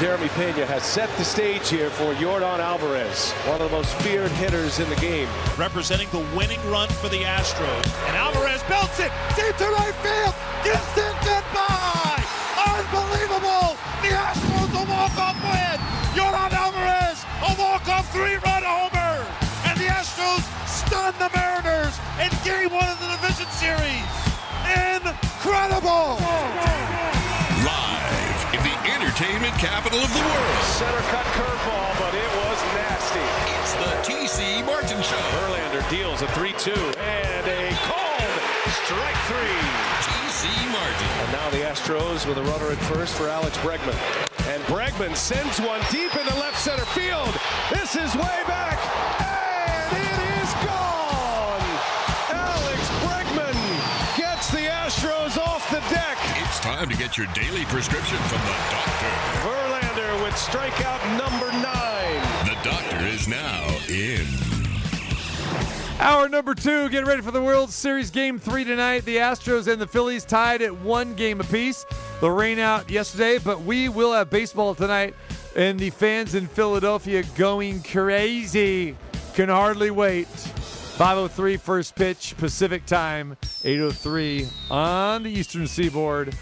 Jeremy Pena has set the stage here for Yordan Alvarez, one of the most feared hitters in the game. Representing the winning run for the Astros. And Alvarez belts it deep to right field. Gibson goodbye. Unbelievable. The Astros a walk-off win. Yordan Alvarez a walk-off three-run homer. And the Astros stun the Mariners in game one of the division series. Incredible. Entertainment capital of the world. Center cut curveball, but it was nasty. It's the TC Martin Show. Verlander deals a 3-2 and a called strike three. TC Martin. And now the Astros with a runner at first for Alex Bregman. And Bregman sends one deep into left to get your daily prescription from the doctor. Verlander with strikeout number nine. The doctor is now in. Hour number two, getting ready for the World Series game three tonight. The Astros and the Phillies tied at one game apiece. The rain out yesterday, but we will have baseball tonight, and the fans in Philadelphia going crazy. Can hardly wait. 503 first pitch Pacific time, 803 on the Eastern Seaboard.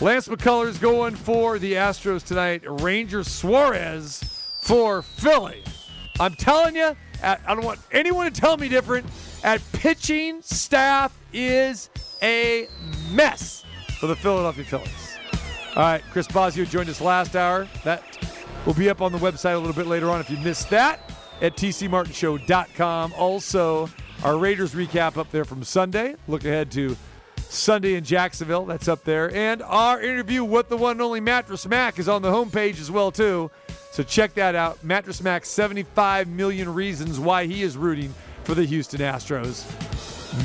Lance McCullers going for the Astros tonight. Ranger Suarez for Philly. I'm telling you, I don't want anyone to tell me different. At pitching staff is a mess for the Philadelphia Phillies. All right, Chris Bosio joined us last hour. That will be up on the website a little bit later on if you missed that at tcmartinshow.com. Also, our Raiders recap up there from Sunday. Look ahead to Sunday in Jacksonville. That's up there. And our interview with the one and only Mattress Mac is on the homepage as well, too. So check that out. Mattress Mac, 75 million reasons why he is rooting for the Houston Astros.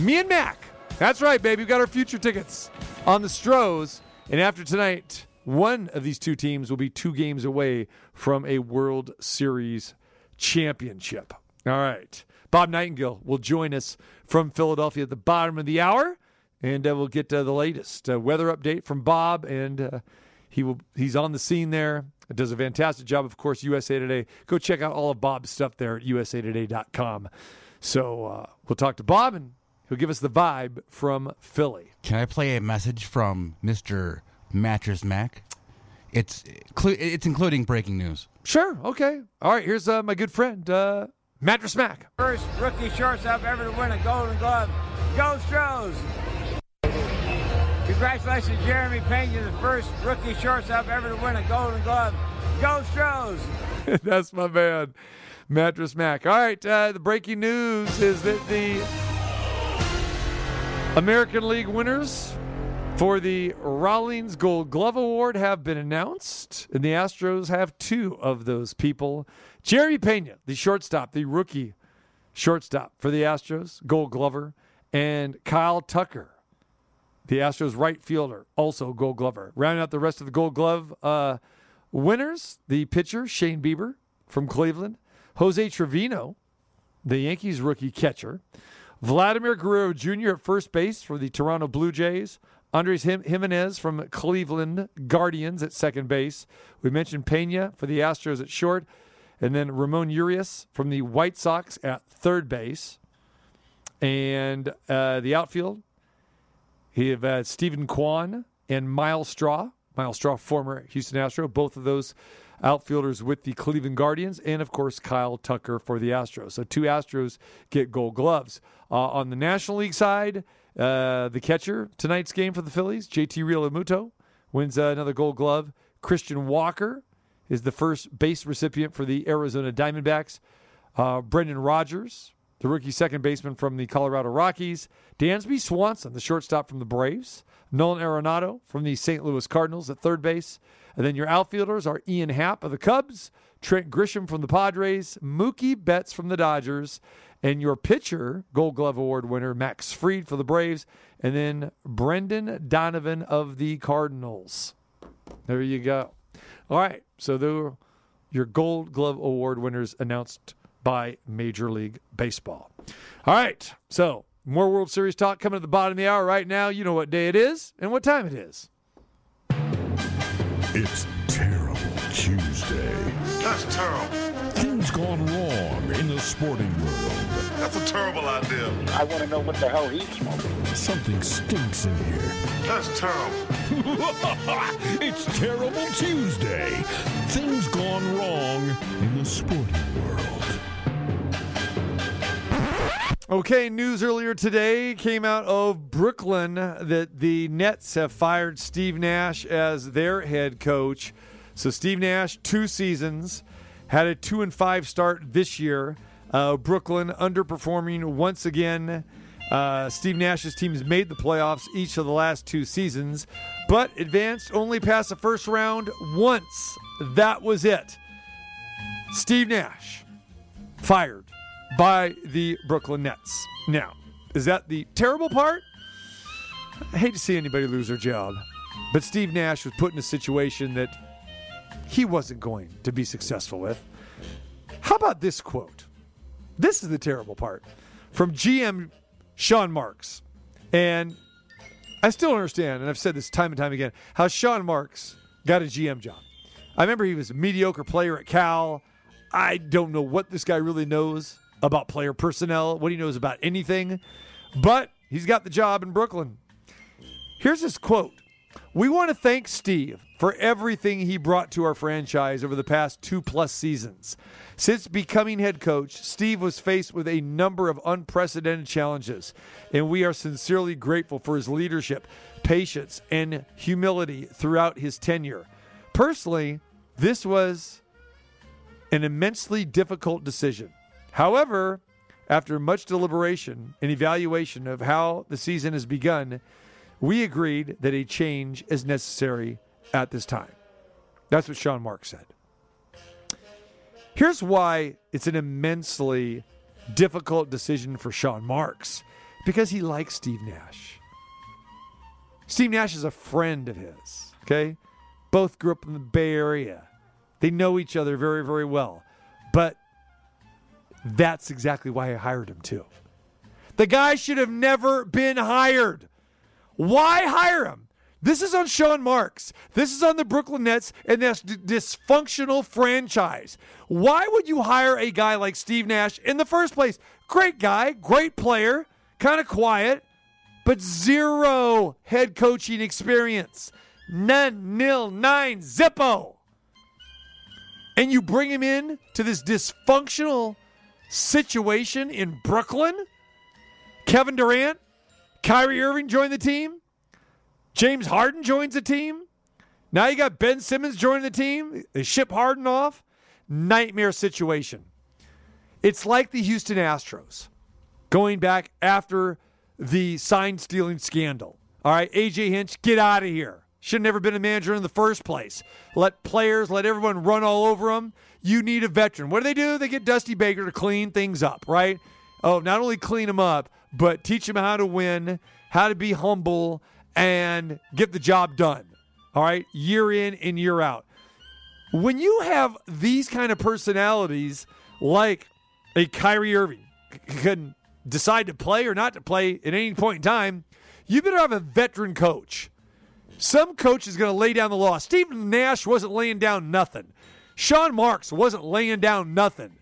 Me and Mac. That's right, baby. We got our future tickets on the Stros. And after tonight, one of these two teams will be two games away from a World Series championship. All right. Bob Nightingale will join us from Philadelphia at the bottom of the hour, and uh, we'll get uh, the latest uh, weather update from Bob. And uh, he will he's on the scene there. Does a fantastic job, of course. USA Today. Go check out all of Bob's stuff there at usatoday.com. So uh, we'll talk to Bob, and he'll give us the vibe from Philly. Can I play a message from Mr. Mattress Mac? It's it's including breaking news. Sure. Okay. All right. Here's uh, my good friend, uh, Mattress Mac. First rookie shortstop ever to win a Golden Glove. Go Stros! Congratulations, Jeremy Pena, the first rookie shortstop ever to win a Golden Glove. Go Stros! That's my man, Mattress Mac. All right. Uh, the breaking news is that the American League winners for the Rawlings Gold Glove Award have been announced, and the Astros have two of those people. Jeremy Pena, the shortstop, the rookie shortstop for the Astros, Gold Glover, and Kyle Tucker, the Astros right fielder, also Gold Glover. Rounding out the rest of the Gold Glove uh, winners, the pitcher Shane Bieber from Cleveland, Jose Trevino, the Yankees rookie catcher, Vladimir Guerrero Jr. at first base for the Toronto Blue Jays, Andres Gimenez from Cleveland Guardians at second base. We mentioned Pena for the Astros at short, and then Ramon Urias from the White Sox at third base. And uh, the outfield, he have uh, Steven Kwan and Myles Straw. Myles Straw, former Houston Astro, both of those outfielders with the Cleveland Guardians, and of course Kyle Tucker for the Astros. So two Astros get Gold Gloves. Uh, on the National League side, uh, the catcher tonight's game for the Phillies, JT Realmuto, wins uh, another Gold Glove. Christian Walker is the first base recipient for the Arizona Diamondbacks. Uh, Brendan Rodgers, the rookie second baseman from the Colorado Rockies. Dansby Swanson, the shortstop from the Braves. Nolan Arenado from the St. Louis Cardinals at third base. And then your outfielders are Ian Happ of the Cubs, Trent Grisham from the Padres, Mookie Betts from the Dodgers, and your pitcher, Gold Glove Award winner, Max Fried for the Braves, and then Brendan Donovan of the Cardinals. There you go. All right. So there were your Gold Glove Award winners announced by Major League Baseball. All right. So more World Series talk coming at the bottom of the hour right now. You know what day it is and what time it is. It's terrible Tuesday. That's terrible. Things gone wrong in the sporting world. That's a terrible idea. I want to know what the hell he's smoking. Something stinks in here. That's terrible. it's Terrible Tuesday. Things gone wrong in the sporting world. Okay, news earlier today came out of Brooklyn that the Nets have fired Steve Nash as their head coach. So Steve Nash, two seasons, had a two and five start this year. Uh, Brooklyn underperforming once again. Uh, Steve Nash's teams made the playoffs each of the last two seasons, but advanced only past the first round once. That was it. Steve Nash fired by the Brooklyn Nets. Now, is that the terrible part? I hate to see anybody lose their job, but Steve Nash was put in a situation that he wasn't going to be successful with. How about this quote? This is the terrible part from GM Sean Marks. And I still don't understand, and I've said this time and time again, how Sean Marks got a GM job. I remember he was a mediocre player at Cal. I don't know what this guy really knows about player personnel, what he knows about anything, but he's got the job in Brooklyn. Here's his quote We want to thank Steve for everything he brought to our franchise over the past two plus seasons. Since becoming head coach, Steve was faced with a number of unprecedented challenges, and we are sincerely grateful for his leadership, patience, and humility throughout his tenure. Personally, this was an immensely difficult decision. However, after much deliberation and evaluation of how the season has begun, we agreed that a change is necessary at this time. That's what Sean Mark said. Here's why it's an immensely difficult decision for Sean Marks because he likes Steve Nash. Steve Nash is a friend of his, okay? Both grew up in the Bay Area. They know each other very, very well. But that's exactly why I hired him, too. The guy should have never been hired. Why hire him? This is on Sean Marks. This is on the Brooklyn Nets and this d- dysfunctional franchise. Why would you hire a guy like Steve Nash in the first place? Great guy, great player, kind of quiet, but zero head coaching experience. None, nil, nine, zippo. And you bring him in to this dysfunctional situation in Brooklyn? Kevin Durant, Kyrie Irving join the team. James Harden joins the team. Now you got Ben Simmons joining the team. They ship Harden off. Nightmare situation. It's like the Houston Astros going back after the sign stealing scandal. All right, AJ Hinch, get out of here. Should have never been a manager in the first place. Let players, let everyone run all over them. You need a veteran. What do they do? They get Dusty Baker to clean things up, right? Oh, not only clean them up, but teach them how to win, how to be humble, and get the job done. All right, year in and year out. When you have these kind of personalities, like a Kyrie Irving, can decide to play or not to play at any point in time, you better have a veteran coach. Some coach is going to lay down the law. Stephen Nash wasn't laying down nothing. Sean Marks wasn't laying down nothing.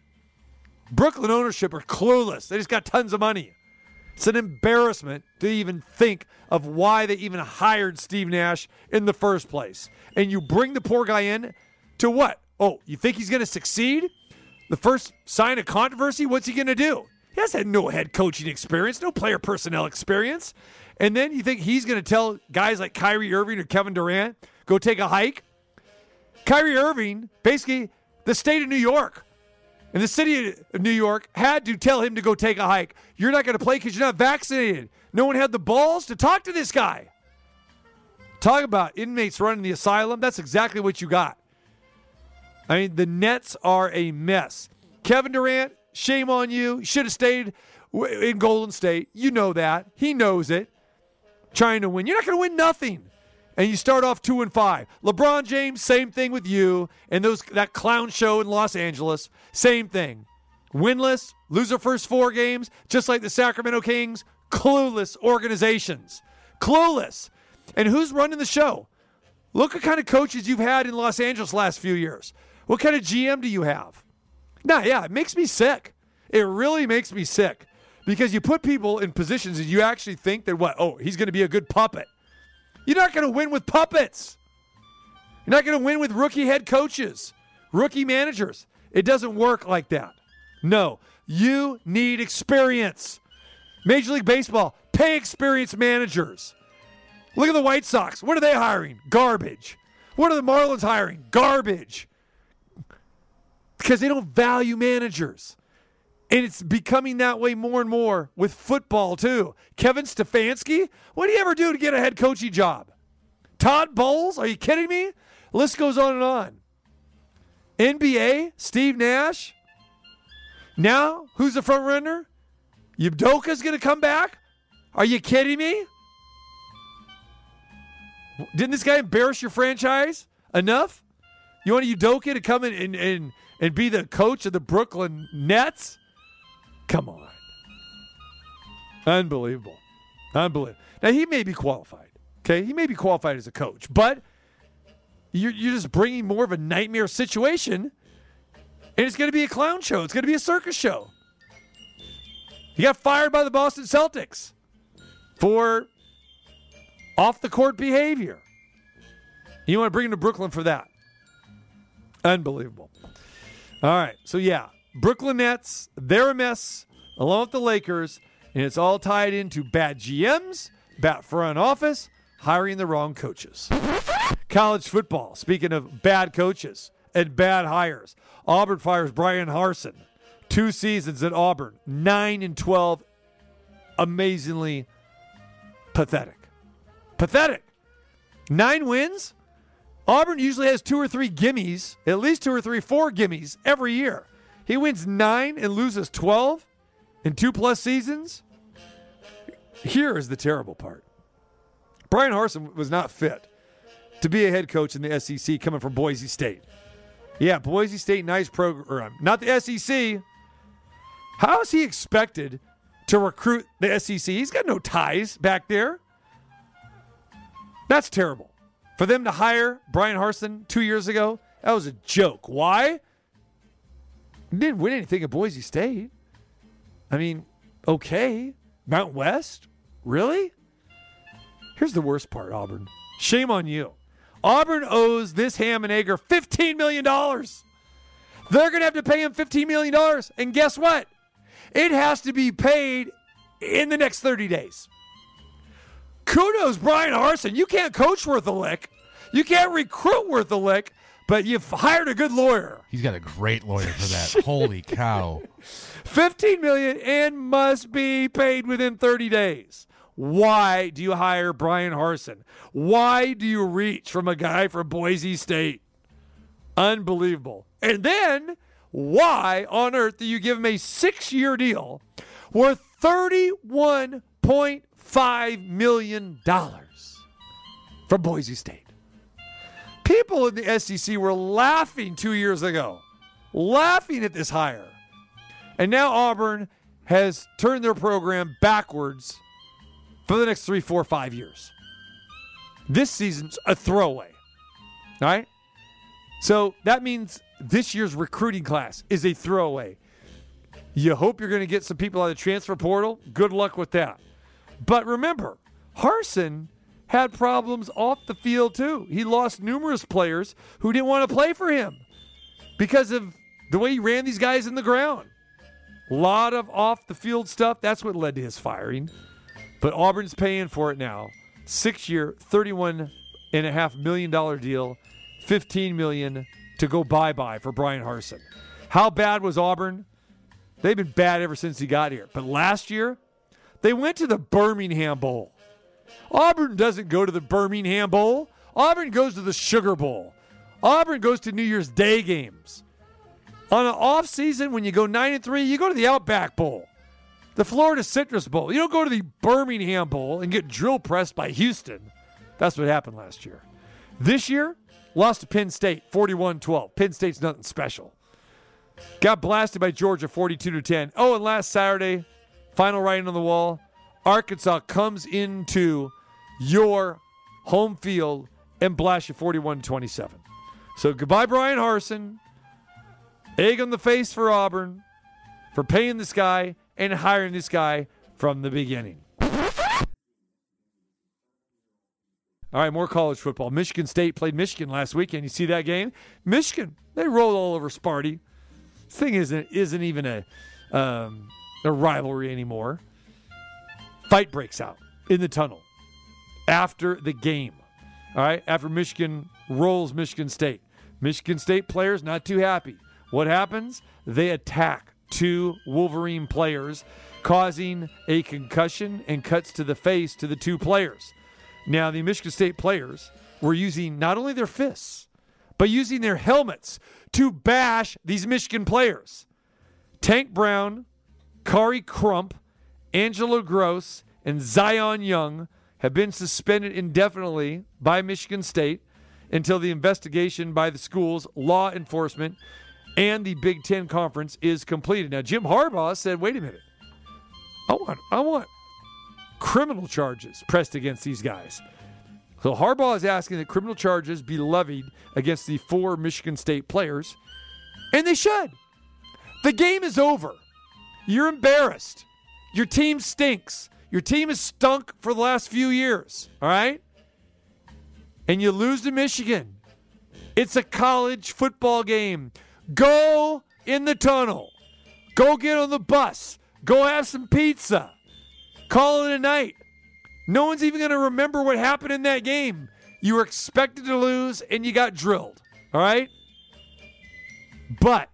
Brooklyn ownership are clueless. They just got tons of money. It's an embarrassment to even think of why they even hired Steve Nash in the first place. And you bring the poor guy in to what? Oh, you think he's going to succeed? The first sign of controversy, what's he going to do? Has had no head coaching experience, no player personnel experience. And then you think he's going to tell guys like Kyrie Irving or Kevin Durant, go take a hike? Kyrie Irving, basically, the state of New York and the city of New York had to tell him to go take a hike. You're not going to play because you're not vaccinated. No one had the balls to talk to this guy. Talk about inmates running the asylum. That's exactly what you got. I mean, the Nets are a mess. Kevin Durant, shame on you. Should have stayed in Golden State. You know that. He knows it. Trying to win. You're not going to win nothing. And you start off two and five. LeBron James, same thing with you. And those that clown show in Los Angeles, same thing. Winless, lose their first four games, just like the Sacramento Kings. Clueless organizations. Clueless. And who's running the show? Look at kind of coaches you've had in Los Angeles last few years. What kind of GM do you have? Nah, yeah, it makes me sick. It really makes me sick because you put people in positions and you actually think that what? Oh, he's going to be a good puppet. You're not going to win with puppets. You're not going to win with rookie head coaches, rookie managers. It doesn't work like that. No, you need experience. Major League Baseball, pay experienced managers. Look at the White Sox. What are they hiring? Garbage. What are the Marlins hiring? Garbage. Because they don't value managers. And it's becoming that way more and more with football, too. Kevin Stefanski, what do you ever do to get a head coaching job? Todd Bowles, are you kidding me? List goes on and on. NBA, Steve Nash. Now, who's the front runner? Udoka's going to come back? Are you kidding me? Didn't this guy embarrass your franchise enough? You want a Udoka to come in and, and, and be the coach of the Brooklyn Nets? Come on. Unbelievable. Unbelievable. Now, he may be qualified. Okay. He may be qualified as a coach, but you're, you're just bringing more of a nightmare situation, and it's going to be a clown show. It's going to be a circus show. He got fired by the Boston Celtics for off the court behavior. You want to bring him to Brooklyn for that? Unbelievable. All right. So, yeah, Brooklyn Nets, they're a mess along with the Lakers, and it's all tied into bad GMs, bad front office, hiring the wrong coaches. College football, speaking of bad coaches and bad hires, Auburn fires Bryan Harsin. Two seasons at Auburn, 9 and 12. Amazingly pathetic. Pathetic. Nine wins. Auburn usually has two or three gimmies, at least two or three, four gimmies every year. He wins nine and loses 12 in two plus seasons. Here is the terrible part Bryan Harsin was not fit to be a head coach in the SEC coming from Boise State. Yeah, Boise State, nice program. Not the SEC. How is he expected to recruit the SEC? He's got no ties back there. That's terrible. For them to hire Bryan Harsin two years ago, that was a joke. Why? Didn't win anything at Boise State. I mean, okay. Mount West? Really? Here's the worst part, Auburn. Shame on you. Auburn owes this ham and egger $15 million. They're going to have to pay him $15 million. And guess what? It has to be paid in the next 30 days. Kudos, Bryan Harsin. You can't coach worth a lick. You can't recruit worth a lick, but you've hired a good lawyer. He's got a great lawyer for that. Holy cow. 15 million and must be paid within 30 days. Why do you hire Bryan Harsin? Why do you reach from a guy from Boise State? Unbelievable. And then why on earth do you give him a 6-year deal worth 31.5 million dollars from Boise State? People in the SEC were laughing 2 years ago. Laughing at this hire. And now Auburn has turned their program backwards for the next three, four, five years. This season's a throwaway. All right? So that means this year's recruiting class is a throwaway. You hope you're going to get some people out of the transfer portal. Good luck with that. But remember, Harsin had problems off the field too. He lost numerous players who didn't want to play for him because of the way he ran these guys in the ground. A lot of off the field stuff. That's what led to his firing. But Auburn's paying for it now. Six year, $31.5 million deal, 15 million to go bye bye for Bryan Harsin. How bad was Auburn? They've been bad ever since he got here. But last year, they went to the Birmingham Bowl. Auburn doesn't go to the Birmingham Bowl. Auburn goes to the Sugar Bowl. Auburn goes to New Year's Day games. On an off season, when you go nine and three, you go to the Outback Bowl, the Florida Citrus Bowl. You don't go to the Birmingham Bowl and get drill pressed by Houston. That's what happened last year. This year, lost to Penn State 41-12. Penn State's nothing special. Got blasted by Georgia 42 to 10. Oh, and last Saturday, final writing on the wall, Arkansas comes into your home field and blasts you 41 27. So goodbye, Bryan Harsin. egg on the face for Auburn for paying this guy and hiring this guy from the beginning. All right, more college football. Michigan State played Michigan last weekend. You see that game? Michigan, they rolled all over Sparty. This thing isn't isn't even a um, a rivalry anymore. Fight breaks out in the tunnel after the game. All right, after Michigan rolls Michigan State. Michigan State players not too happy. What happens? They attack two Wolverine players, causing a concussion and cuts to the face to the two players. Now, the Michigan State players were using not only their fists, but using their helmets to bash these Michigan players. Tank Brown, Khary Crump, Angelo Grose, and Zion Young have been suspended indefinitely by Michigan State until the investigation by the school's law enforcement and the Big Ten Conference is completed. Now, Jim Harbaugh said, wait a minute. I want, I want criminal charges pressed against these guys. So Harbaugh is asking that criminal charges be levied against the four Michigan State players, and they should. The game is over. You're embarrassed. Your team stinks. Your team has stunk for the last few years, all right? And you lose to Michigan. It's a college football game. Go in the tunnel. Go get on the bus. Go have some pizza. Call it a night. No one's even going to remember what happened in that game. You were expected to lose and you got drilled. All right? But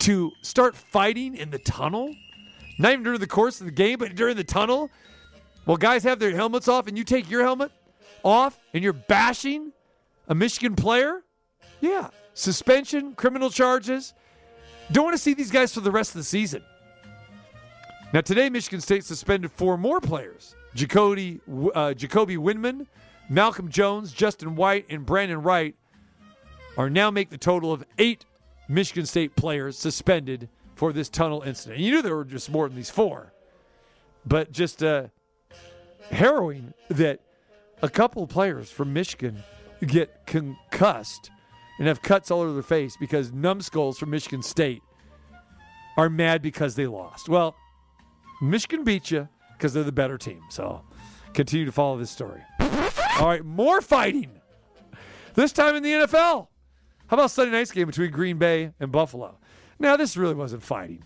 to start fighting in the tunnel, not even during the course of the game, but during the tunnel, well, guys have their helmets off and you take your helmet off and you're bashing a Michigan player, yeah, suspension, criminal charges. Don't want to see these guys for the rest of the season. Now, today, Michigan State suspended four more players. Jacoby, uh, Jacoby Windmon, Malcolm Jones, Justin White, and Brandon Wright are now make the total of eight Michigan State players suspended for this tunnel incident. You knew there were just more than these four, but just uh, harrowing that a couple of players from Michigan get concussed and have cuts all over their face because numbskulls from Michigan State are mad because they lost. Well, Michigan beat you because they're the better team. So continue to follow this story. All right, more fighting. This time in the NFL. How about Sunday night's game between Green Bay and Buffalo? Now, this really wasn't fighting.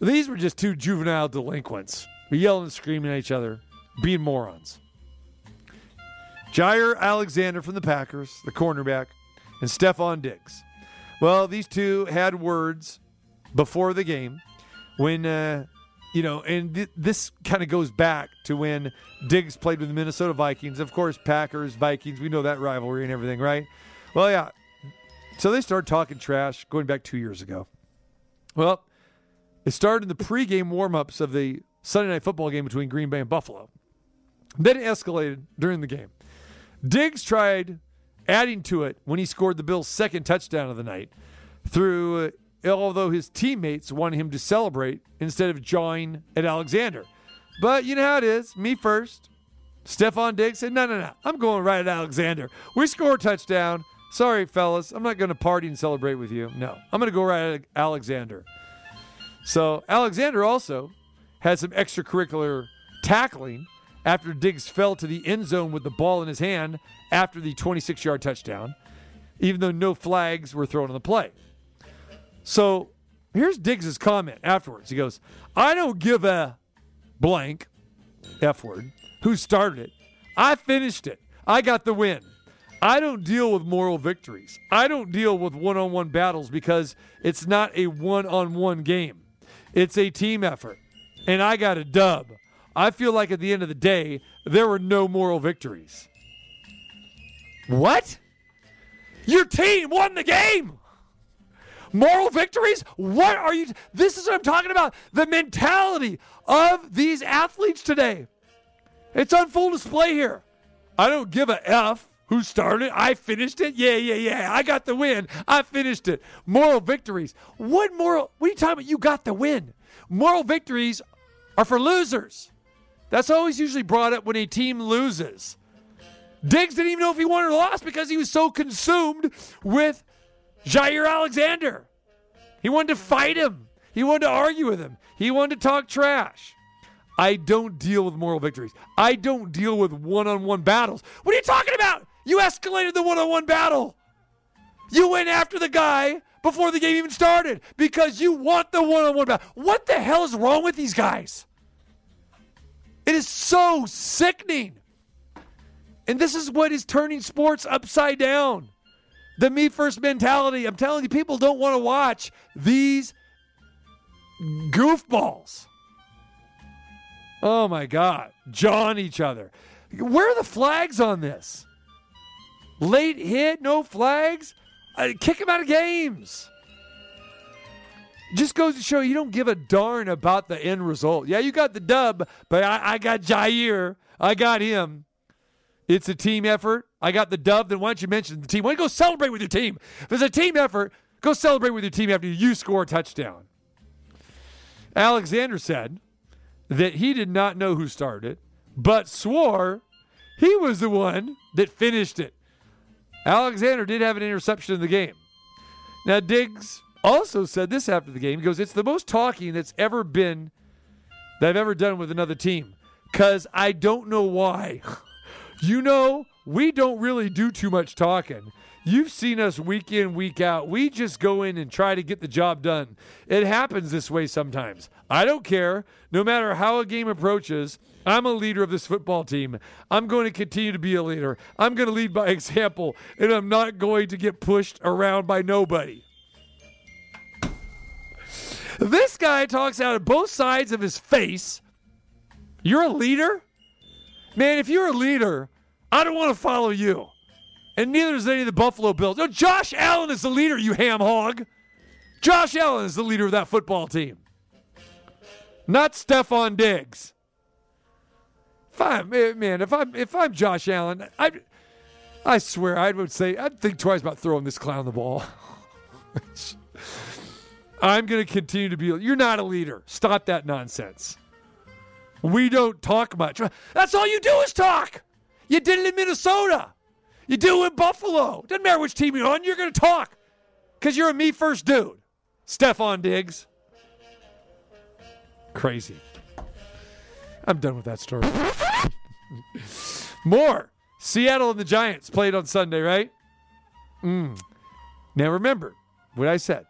These were just two juvenile delinquents yelling and screaming at each other, being morons. Jaire Alexander from the Packers, the cornerback, and Stefon Diggs. Well, these two had words before the game when, uh, you know, and th- this kind of goes back to when Diggs played with the Minnesota Vikings. Of course, Packers, Vikings, we know that rivalry and everything, right? Well, yeah. So they started talking trash going back two years ago. Well, it started in the pregame warmups of the Sunday night football game between Green Bay and Buffalo. Then it escalated during the game. Diggs tried adding to it when he scored the Bills' second touchdown of the night through, uh, although his teammates wanted him to celebrate instead of jawing at Alexander. But you know how it is. Me first. Stefon Diggs said, no, no, no. I'm going right at Alexander. We score a touchdown. Sorry, fellas. I'm not going to party and celebrate with you. No, I'm going to go right at Alexander. So Alexander also had some extracurricular tackling after Diggs fell to the end zone with the ball in his hand after the 26 yard touchdown, even though no flags were thrown on the play. So here's Diggs' comment afterwards. He goes, I don't give a blank, F word, who started it. I finished it. I got the win. I don't deal with moral victories. I don't deal with one on one battles because it's not a one on one game. It's a team effort. And I got a dub. I feel like at the end of the day, there were no moral victories. What? Your team won the game. Moral victories? What are you? This is what I'm talking about. The mentality of these athletes today. It's on full display here. I don't give a F who started. I finished it. Yeah, yeah, yeah. I got the win. I finished it. Moral victories. What moral? What are you talking about? You got the win. Moral victories are for losers. That's always usually brought up when a team loses. Diggs didn't even know if he won or lost because he was so consumed with Jaire Alexander. He wanted to fight him. He wanted to argue with him. He wanted to talk trash. I don't deal with moral victories. I don't deal with one on one battles. What are you talking about? You escalated the one on one battle. You went after the guy before the game even started because you want the one on one battle. What the hell is wrong with these guys? It is so sickening. And this is what is turning sports upside down. The me first mentality. I'm telling you, people don't want to watch these goofballs. Oh my God. John each other. Where are the flags on this? Late hit, no flags? Uh, kick him out of games. Just goes to show you don't give a darn about the end result. Yeah, you got the dub, but I, I got Jaire. I got him. It's a team effort. I got the dub. Then why don't you mention the team? Why don't you go celebrate with your team? If it's a team effort, go celebrate with your team after you score a touchdown. Alexander said that he did not know who started, but swore he was the one that finished it. Alexander did have an interception in the game. Now, Diggs also said this after the game. He goes, It's the most talking that's ever been, that I've ever done with another team. Because I don't know why. you know, we don't really do too much talking. You've seen us week in, week out. We just go in and try to get the job done. It happens this way sometimes. I don't care. No matter how a game approaches, I'm a leader of this football team. I'm going to continue to be a leader. I'm going to lead by example, and I'm not going to get pushed around by nobody. This guy talks out of both sides of his face. You're a leader? Man, if you're a leader, I don't want to follow you. And neither does any of the Buffalo Bills. No, Josh Allen is the leader, you ham hog. Josh Allen is the leader of that football team. Not Stefon Diggs. If I'm eh, man, if I'm if I'm Josh Allen, I I swear I would say I'd think twice about throwing this clown the ball. I'm going to continue to be. You're not a leader. Stop that nonsense. We don't talk much. That's all you do is talk. You did it in Minnesota. You do in Buffalo. Doesn't matter which team you're on. You're going to talk because you're a me first dude. Stefon Diggs. Crazy. I'm done with that story. More. Seattle and the Giants played on Sunday, right? Mm. Now remember what I said.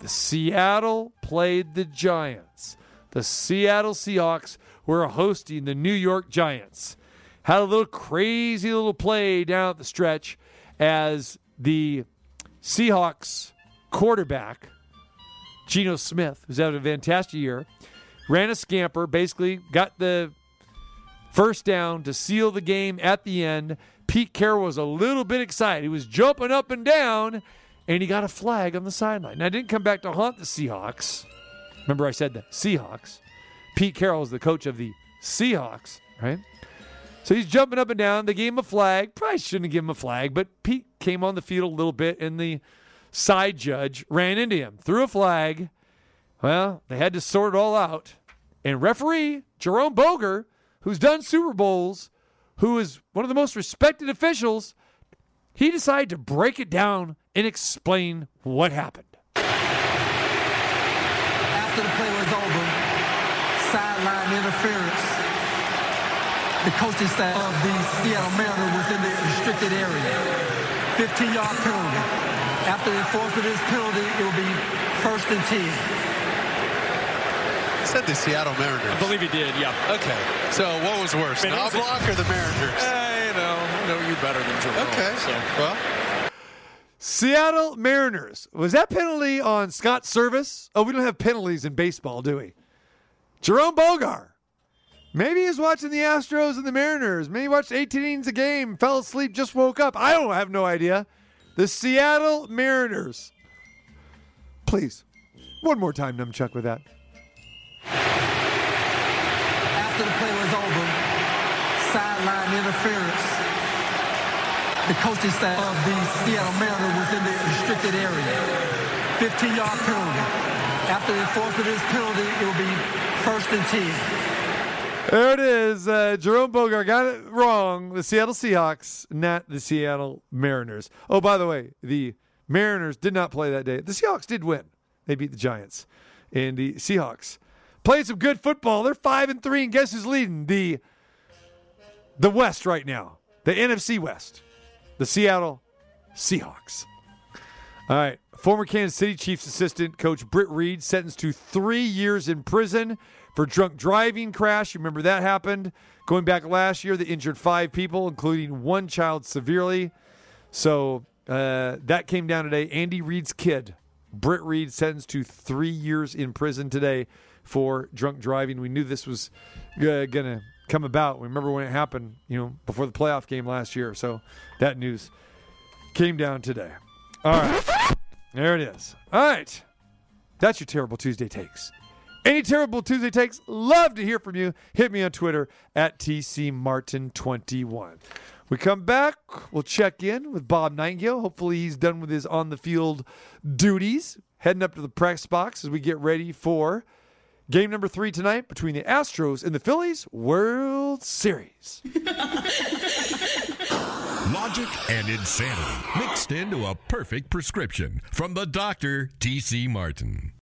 The Seattle played the Giants. The Seattle Seahawks were hosting the New York Giants. Had a little crazy little play down at the stretch as the Seahawks quarterback, Geno Smith, who's having a fantastic year, ran a scamper, basically got the first down to seal the game at the end. Pete Carroll was a little bit excited. He was jumping up and down, and he got a flag on the sideline. Now, I didn't come back to haunt the Seahawks. Remember, I said the Seahawks. Pete Carroll is the coach of the Seahawks, right? So he's jumping up and down. They gave him a flag. Probably shouldn't given him a flag, but Pete came on the field a little bit, and the side judge ran into him, threw a flag. Well, they had to sort it all out. And referee Jerome Boger, who's done Super Bowls, who is one of the most respected officials, he decided to break it down and explain what happened. After the play was over, sideline interference. The coaching staff of the Seattle Mariners was in the restricted area. 15-yard penalty. After the enforcement of this penalty, it will be first and 10. He said the Seattle Mariners. I believe he did, yeah. Okay. So what was worse, Man, it was a- or the Mariners? Uh, I know, I know you better than Jerome. Okay. So. Well, Seattle Mariners. Was that penalty on Scott Servais? Oh, we don't have penalties in baseball, do we? Jerome Boger. Maybe he's watching the Astros and the Mariners. Maybe he watched 18 innings a game, fell asleep, just woke up. I don't have no idea. The Seattle Mariners. Please, one more time, Numchuck, with that. After the play was over, sideline interference. The coaching staff of the Seattle Mariners was in the restricted area. 15-yard penalty. After the enforcement of this penalty, it will be first and 10. There it is. Uh, Jerome Boger got it wrong. The Seattle Seahawks, not the Seattle Mariners. Oh, by the way, the Mariners did not play that day. The Seahawks did win. They beat the Giants. And the Seahawks playing some good football. They're five and three, and guess who's leading the the West right now? The NFC West. The Seattle Seahawks. All right. Former Kansas City Chiefs assistant coach Britt Reid sentenced to three years in prison for drunk driving crash. You remember that happened going back last year. They injured five people, including one child severely. So uh, that came down today. Andy Reid's kid, Britt Reid, sentenced to three years in prison today for drunk driving. We knew this was uh, going to come about. We remember when it happened, you know, before the playoff game last year. So that news came down today. All right. There it is. All right. That's your Terrible Tuesday takes. Any Terrible Tuesday takes? Love to hear from you. Hit me on Twitter at TCMartin21. We come back. We'll check in with Bob Nightingale. Hopefully, he's done with his on the field duties. Heading up to the press box as we get ready for game number three tonight between the Astros and the Phillies World Series. Logic and insanity mixed into a perfect prescription from the doctor, T.C. Martin.